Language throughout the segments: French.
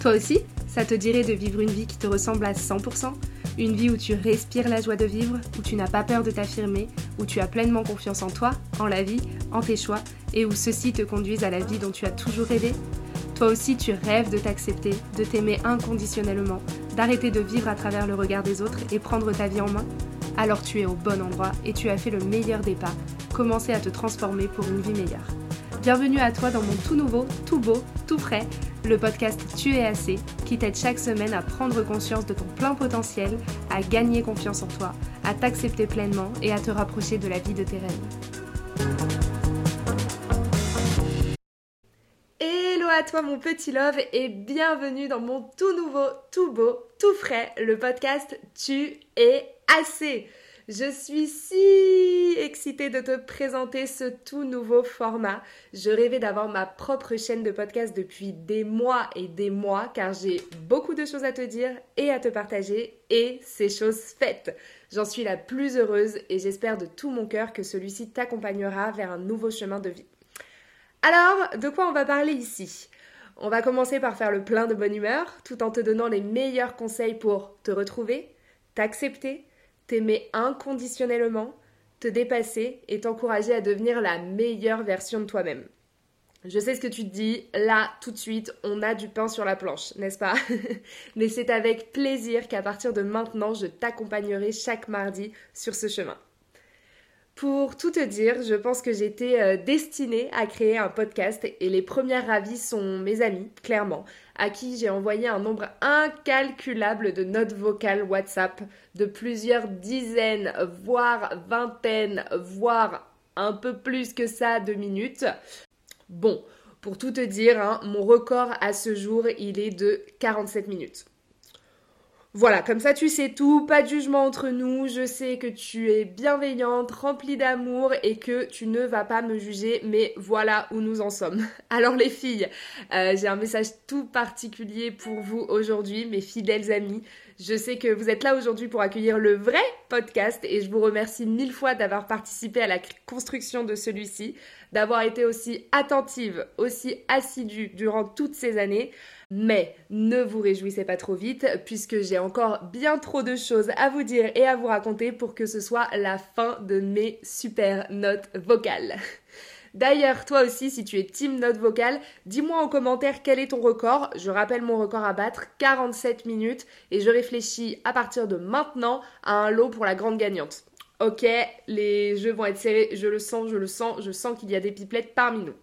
Toi aussi, ça te dirait de vivre une vie qui te ressemble à 100% Une vie où tu respires la joie de vivre, où tu n'as pas peur de t'affirmer, où tu as pleinement confiance en toi, en la vie, en tes choix, et où ceux-ci te conduisent à la vie dont tu as toujours rêvé? Toi aussi, tu rêves de t'accepter, de t'aimer inconditionnellement, d'arrêter de vivre à travers le regard des autres et prendre ta vie en main? Alors tu es au bon endroit et tu as fait le meilleur des pas, commencer à te transformer pour une vie meilleure. Bienvenue à toi dans mon tout nouveau, tout beau, tout frais, le podcast Tu es assez, qui t'aide chaque semaine à prendre conscience de ton plein potentiel, à gagner confiance en toi, à t'accepter pleinement et à te rapprocher de la vie de tes rêves. Hello à toi mon petit love et bienvenue dans mon tout nouveau, tout beau, tout frais, le podcast Tu es assez. Je suis si excitée de te présenter ce tout nouveau format. Je rêvais d'avoir ma propre chaîne de podcast depuis des mois et des mois car j'ai beaucoup de choses à te dire et à te partager et c'est chose faite. J'en suis la plus heureuse et j'espère de tout mon cœur que celui-ci t'accompagnera vers un nouveau chemin de vie. Alors, de quoi on va parler ici? On va commencer par faire le plein de bonne humeur tout en te donnant les meilleurs conseils pour te retrouver, t'accepter, t'aimer inconditionnellement, te dépasser et t'encourager à devenir la meilleure version de toi-même. Je sais ce que tu te dis, là, tout de suite, on a du pain sur la planche, n'est-ce pas? Mais c'est avec plaisir qu'à partir de maintenant, je t'accompagnerai chaque mardi sur ce chemin. Pour tout te dire, je pense que j'étais euh, destinée à créer un podcast et les premières ravies sont mes amis, clairement, à qui j'ai envoyé un nombre incalculable de notes vocales WhatsApp de plusieurs dizaines, voire vingtaines, voire un peu plus que ça de minutes. Bon, pour tout te dire, hein, mon record à ce jour, il est de 47 minutes. Voilà, comme ça tu sais tout, pas de jugement entre nous, je sais que tu es bienveillante, remplie d'amour et que tu ne vas pas me juger, mais voilà où nous en sommes. Alors les filles, euh, j'ai un message tout particulier pour vous aujourd'hui, mes fidèles amis. Je sais que vous êtes là aujourd'hui pour accueillir le vrai podcast et je vous remercie mille fois d'avoir participé à la construction de celui-ci, d'avoir été aussi attentive, aussi assidue durant toutes ces années. Mais ne vous réjouissez pas trop vite puisque j'ai encore bien trop de choses à vous dire et à vous raconter pour que ce soit la fin de mes super notes vocales. D'ailleurs, toi aussi, si tu es team note vocale, dis-moi en commentaire quel est ton record. Je rappelle mon record à battre, 47 minutes, et je réfléchis à partir de maintenant à un lot pour la grande gagnante. Ok, les jeux vont être serrés, je le sens, je le sens, je sens qu'il y a des pipelettes parmi nous.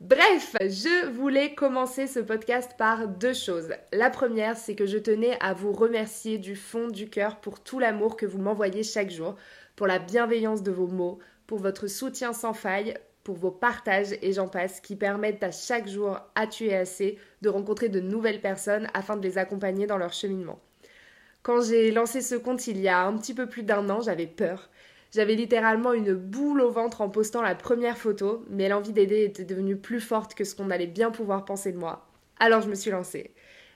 Bref, je voulais commencer ce podcast par deux choses. La première, c'est que je tenais à vous remercier du fond du cœur pour tout l'amour que vous m'envoyez chaque jour, pour la bienveillance de vos mots, pour votre soutien sans faille, pour vos partages et j'en passe qui permettent à chaque jour à tuer assez de rencontrer de nouvelles personnes afin de les accompagner dans leur cheminement. Quand j'ai lancé ce compte il y a un petit peu plus d'un an, j'avais peur. J'avais littéralement une boule au ventre en postant la première photo, mais l'envie d'aider était devenue plus forte que ce qu'on allait bien pouvoir penser de moi. Alors je me suis lancée.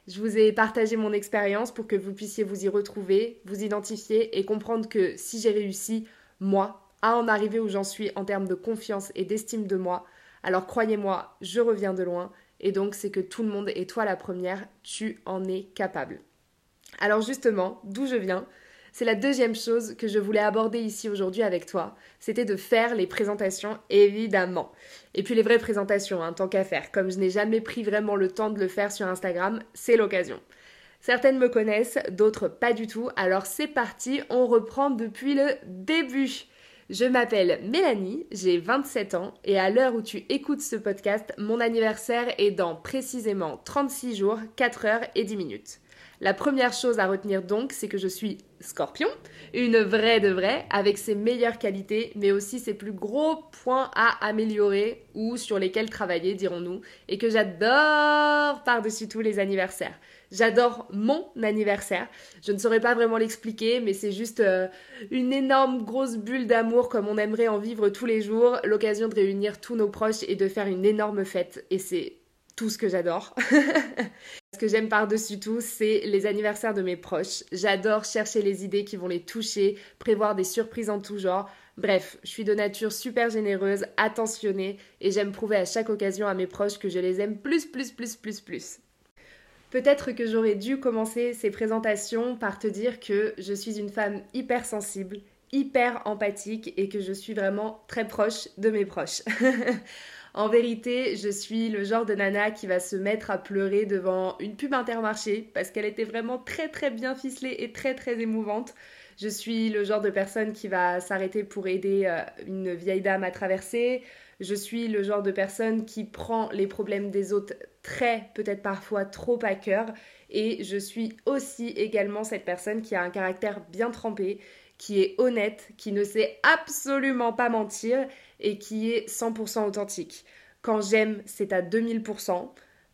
Je vous ai partagé mon expérience pour que vous puissiez vous y retrouver, vous identifier et comprendre que si j'ai réussi, moi, à en arriver où j'en suis en termes de confiance et d'estime de moi, alors croyez-moi, je reviens de loin et donc c'est que tout le monde, et toi la première, tu en es capable. Alors justement, d'où je viens, c'est la deuxième chose que je voulais aborder ici aujourd'hui avec toi. C'était de faire les présentations, évidemment. Et puis les vraies présentations, hein, tant qu'à faire. Comme je n'ai jamais pris vraiment le temps de le faire sur Instagram, c'est l'occasion. Certaines me connaissent, d'autres pas du tout. Alors c'est parti, on reprend depuis le début. Je m'appelle Mélanie, j'ai 27 ans et à l'heure où tu écoutes ce podcast, mon anniversaire est dans précisément 36 jours, 4 heures et 10 minutes. La première chose à retenir donc, c'est que je suis scorpion, une vraie de vraie, avec ses meilleures qualités, mais aussi ses plus gros points à améliorer ou sur lesquels travailler, dirons-nous, et que j'adore par-dessus tous les anniversaires. J'adore mon anniversaire. Je ne saurais pas vraiment l'expliquer, mais c'est juste euh, une énorme grosse bulle d'amour comme on aimerait en vivre tous les jours, l'occasion de réunir tous nos proches et de faire une énorme fête. Et c'est tout ce que j'adore. ce que j'aime par-dessus tout, c'est les anniversaires de mes proches. J'adore chercher les idées qui vont les toucher, prévoir des surprises en tout genre. Bref, je suis de nature super généreuse, attentionnée, et j'aime prouver à chaque occasion à mes proches que je les aime plus, plus, plus, plus, plus. Peut-être que j'aurais dû commencer ces présentations par te dire que je suis une femme hyper sensible, hyper empathique et que je suis vraiment très proche de mes proches. en vérité, je suis le genre de nana qui va se mettre à pleurer devant une pub intermarché parce qu'elle était vraiment très très bien ficelée et très très émouvante. Je suis le genre de personne qui va s'arrêter pour aider euh, une vieille dame à traverser. Je suis le genre de personne qui prend les problèmes des autres très, peut-être parfois trop à cœur. Et je suis aussi également cette personne qui a un caractère bien trempé, qui est honnête, qui ne sait absolument pas mentir et qui est 100% authentique. Quand j'aime, c'est à 2000%.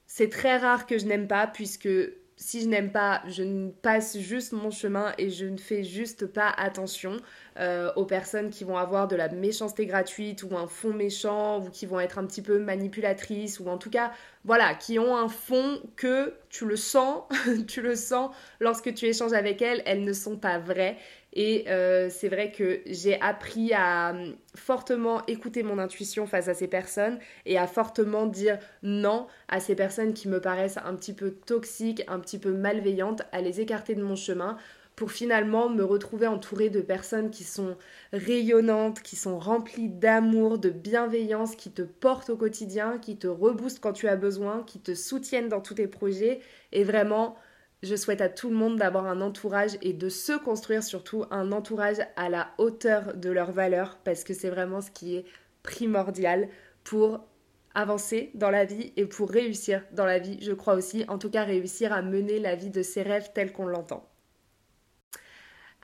C'est très rare que je n'aime pas puisque si je n'aime pas, je passe juste mon chemin et je ne fais juste pas attention euh, aux personnes qui vont avoir de la méchanceté gratuite ou un fond méchant ou qui vont être un petit peu manipulatrices ou en tout cas, voilà, qui ont un fond que tu le sens, tu le sens lorsque tu échanges avec elles, elles ne sont pas vraies. Et euh, c'est vrai que j'ai appris à hum, fortement écouter mon intuition face à ces personnes et à fortement dire non à ces personnes qui me paraissent un petit peu toxiques, un petit peu malveillantes, à les écarter de mon chemin pour finalement me retrouver entourée de personnes qui sont rayonnantes, qui sont remplies d'amour, de bienveillance, qui te portent au quotidien, qui te reboostent quand tu as besoin, qui te soutiennent dans tous tes projets et vraiment je souhaite à tout le monde d'avoir un entourage et de se construire surtout un entourage à la hauteur de leurs valeurs parce que c'est vraiment ce qui est primordial pour avancer dans la vie et pour réussir dans la vie, je crois aussi, en tout cas réussir à mener la vie de ses rêves telle qu'on l'entend.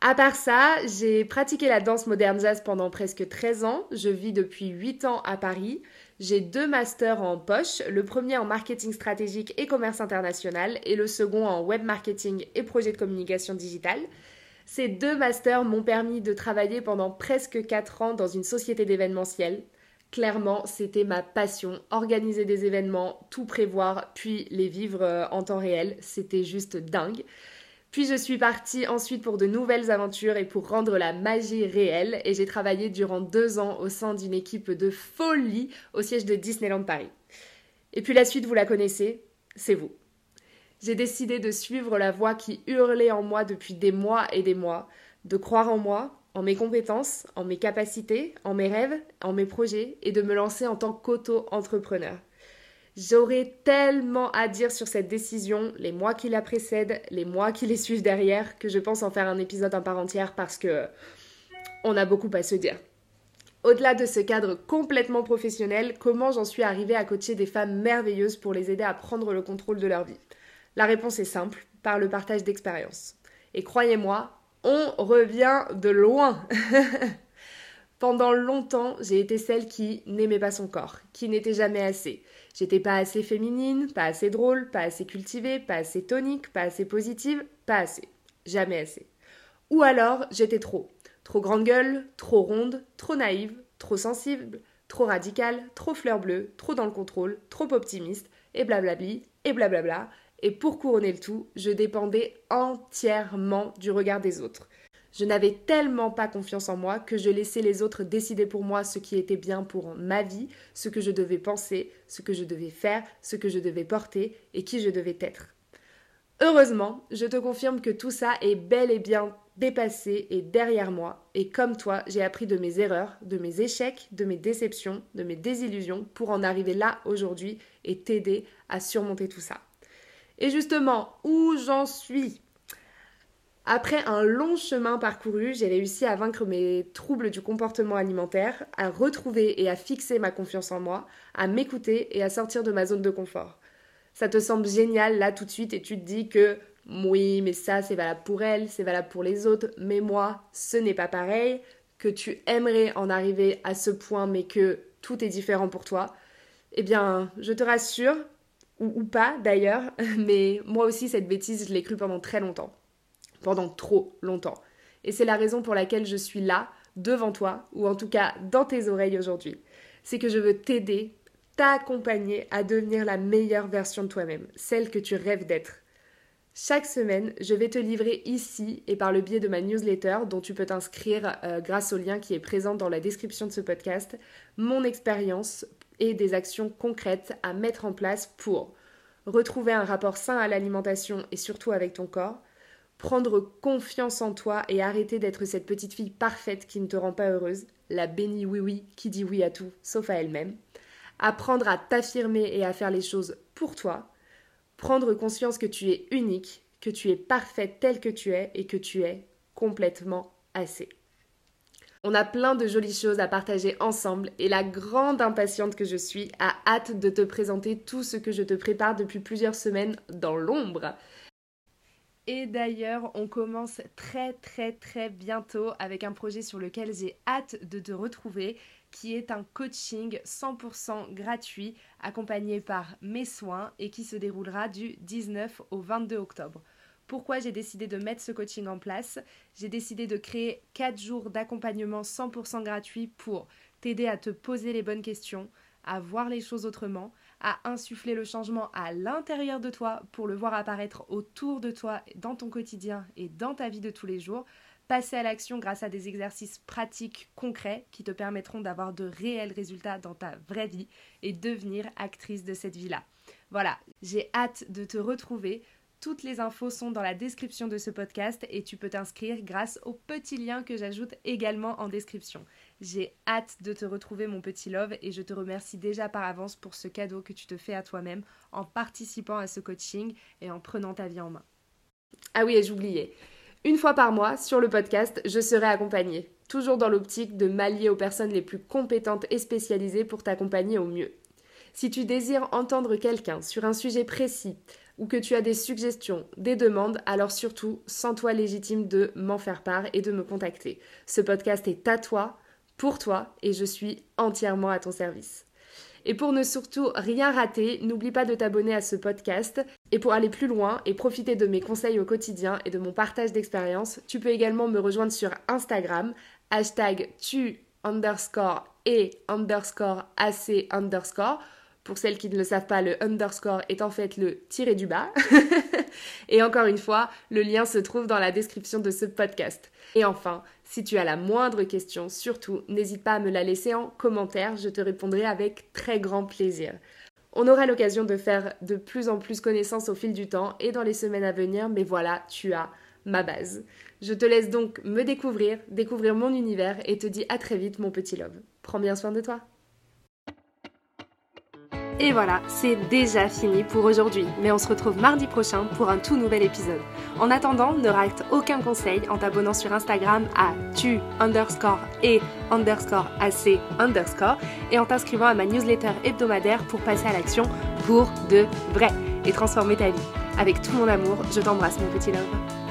À part ça, j'ai pratiqué la danse moderne jazz pendant presque 13 ans. Je vis depuis 8 ans à Paris. J'ai deux masters en poche, le premier en marketing stratégique et commerce international et le second en web marketing et projet de communication digitale. Ces deux masters m'ont permis de travailler pendant presque 4 ans dans une société d'événementiel. Clairement, c'était ma passion, organiser des événements, tout prévoir, puis les vivre euh, en temps réel. C'était juste dingue. Puis je suis partie ensuite pour de nouvelles aventures et pour rendre la magie réelle et j'ai travaillé durant deux ans au sein d'une équipe de folie au siège de Disneyland Paris. Et puis la suite, vous la connaissez, c'est vous. J'ai décidé de suivre la voix qui hurlait en moi depuis des mois et des mois, de croire en moi, en mes compétences, en mes capacités, en mes rêves, en mes projets et de me lancer en tant qu'auto-entrepreneur. J'aurais tellement à dire sur cette décision, les mois qui la précèdent, les mois qui les suivent derrière, que je pense en faire un épisode en part entière parce que on a beaucoup à se dire. Au-delà de ce cadre complètement professionnel, comment j'en suis arrivée à coacher des femmes merveilleuses pour les aider à prendre le contrôle de leur vie? La réponse est simple, par le partage d'expériences. Et croyez-moi, on revient de loin. Pendant longtemps, j'ai été celle qui n'aimait pas son corps, qui n'était jamais assez, J'étais pas assez féminine, pas assez drôle, pas assez cultivée, pas assez tonique, pas assez positive, pas assez. Jamais assez. Ou alors j'étais trop. Trop grande gueule, trop ronde, trop naïve, trop sensible, trop radicale, trop fleur bleue, trop dans le contrôle, trop optimiste, et blablabli, et blablabla. Et pour couronner le tout, je dépendais entièrement du regard des autres. Je n'avais tellement pas confiance en moi que je laissais les autres décider pour moi ce qui était bien pour ma vie, ce que je devais penser, ce que je devais faire, ce que je devais porter et qui je devais être. Heureusement, je te confirme que tout ça est bel et bien dépassé et derrière moi, et comme toi, j'ai appris de mes erreurs, de mes échecs, de mes déceptions, de mes désillusions pour en arriver là aujourd'hui et t'aider à surmonter tout ça. Et justement, où j'en suis? Après un long chemin parcouru, j'ai réussi à vaincre mes troubles du comportement alimentaire, à retrouver et à fixer ma confiance en moi, à m'écouter et à sortir de ma zone de confort. Ça te semble génial là tout de suite et tu te dis que oui, mais ça c'est valable pour elle, c'est valable pour les autres, mais moi ce n'est pas pareil, que tu aimerais en arriver à ce point mais que tout est différent pour toi. Eh bien, je te rassure, ou, pas d'ailleurs, mais moi aussi cette bêtise je l'ai cru pendant très longtemps pendant trop longtemps. Et c'est la raison pour laquelle je suis là, devant toi, ou en tout cas dans tes oreilles aujourd'hui. C'est que je veux t'aider, t'accompagner à devenir la meilleure version de toi-même, celle que tu rêves d'être. Chaque semaine, je vais te livrer ici et par le biais de ma newsletter dont tu peux t'inscrire euh, grâce au lien qui est présent dans la description de ce podcast, mon expérience et des actions concrètes à mettre en place pour retrouver un rapport sain à l'alimentation et surtout avec ton corps, prendre confiance en toi et arrêter d'être cette petite fille parfaite qui ne te rend pas heureuse, la bénie oui-oui qui dit oui à tout, sauf à elle-même, apprendre à t'affirmer et à faire les choses pour toi, prendre conscience que tu es unique, que tu es parfaite telle que tu es et que tu es complètement assez. On a plein de jolies choses à partager ensemble et la grande impatiente que je suis a hâte de te présenter tout ce que je te prépare depuis plusieurs semaines dans l'ombre. Et d'ailleurs, on commence très très très bientôt avec un projet sur lequel j'ai hâte de te retrouver, qui est un coaching 100% gratuit accompagné par mes soins et qui se déroulera du 19 au 22 octobre. Pourquoi j'ai décidé de mettre ce coaching en place? J'ai décidé de créer 4 jours d'accompagnement 100% gratuit pour t'aider à te poser les bonnes questions, à voir les choses autrement, à insuffler le changement à l'intérieur de toi pour le voir apparaître autour de toi, dans ton quotidien et dans ta vie de tous les jours, passer à l'action grâce à des exercices pratiques concrets qui te permettront d'avoir de réels résultats dans ta vraie vie et devenir actrice de cette vie-là. Voilà, j'ai hâte de te retrouver. Toutes les infos sont dans la description de ce podcast et tu peux t'inscrire grâce au petit lien que j'ajoute également en description. J'ai hâte de te retrouver mon petit love et je te remercie déjà par avance pour ce cadeau que tu te fais à toi-même en participant à ce coaching et en prenant ta vie en main. Ah oui, et j'oubliais. Une fois par mois, sur le podcast, je serai accompagnée, toujours dans l'optique de m'allier aux personnes les plus compétentes et spécialisées pour t'accompagner au mieux. Si tu désires entendre quelqu'un sur un sujet précis, ou que tu as des suggestions, des demandes, alors surtout, sens-toi légitime de m'en faire part et de me contacter. Ce podcast est à toi, pour toi, et je suis entièrement à ton service. Et pour ne surtout rien rater, n'oublie pas de t'abonner à ce podcast. Et pour aller plus loin et profiter de mes conseils au quotidien et de mon partage d'expérience, tu peux également me rejoindre sur Instagram, hashtag tu underscore et underscore ac underscore pour celles qui ne le savent pas, le underscore est en fait le tiré du bas. et encore une fois, le lien se trouve dans la description de ce podcast. Et enfin, si tu as la moindre question, surtout, n'hésite pas à me la laisser en commentaire, je te répondrai avec très grand plaisir. On aura l'occasion de faire de plus en plus connaissance au fil du temps et dans les semaines à venir, mais voilà, tu as ma base. Je te laisse donc me découvrir, découvrir mon univers et te dis à très vite mon petit love. Prends bien soin de toi. Et voilà, c'est déjà fini pour aujourd'hui, mais on se retrouve mardi prochain pour un tout nouvel épisode. En attendant, ne rate aucun conseil en t'abonnant sur Instagram à tu underscore et underscore ac underscore et en t'inscrivant à ma newsletter hebdomadaire pour passer à l'action pour de vrai et transformer ta vie. Avec tout mon amour, je t'embrasse mon petit love.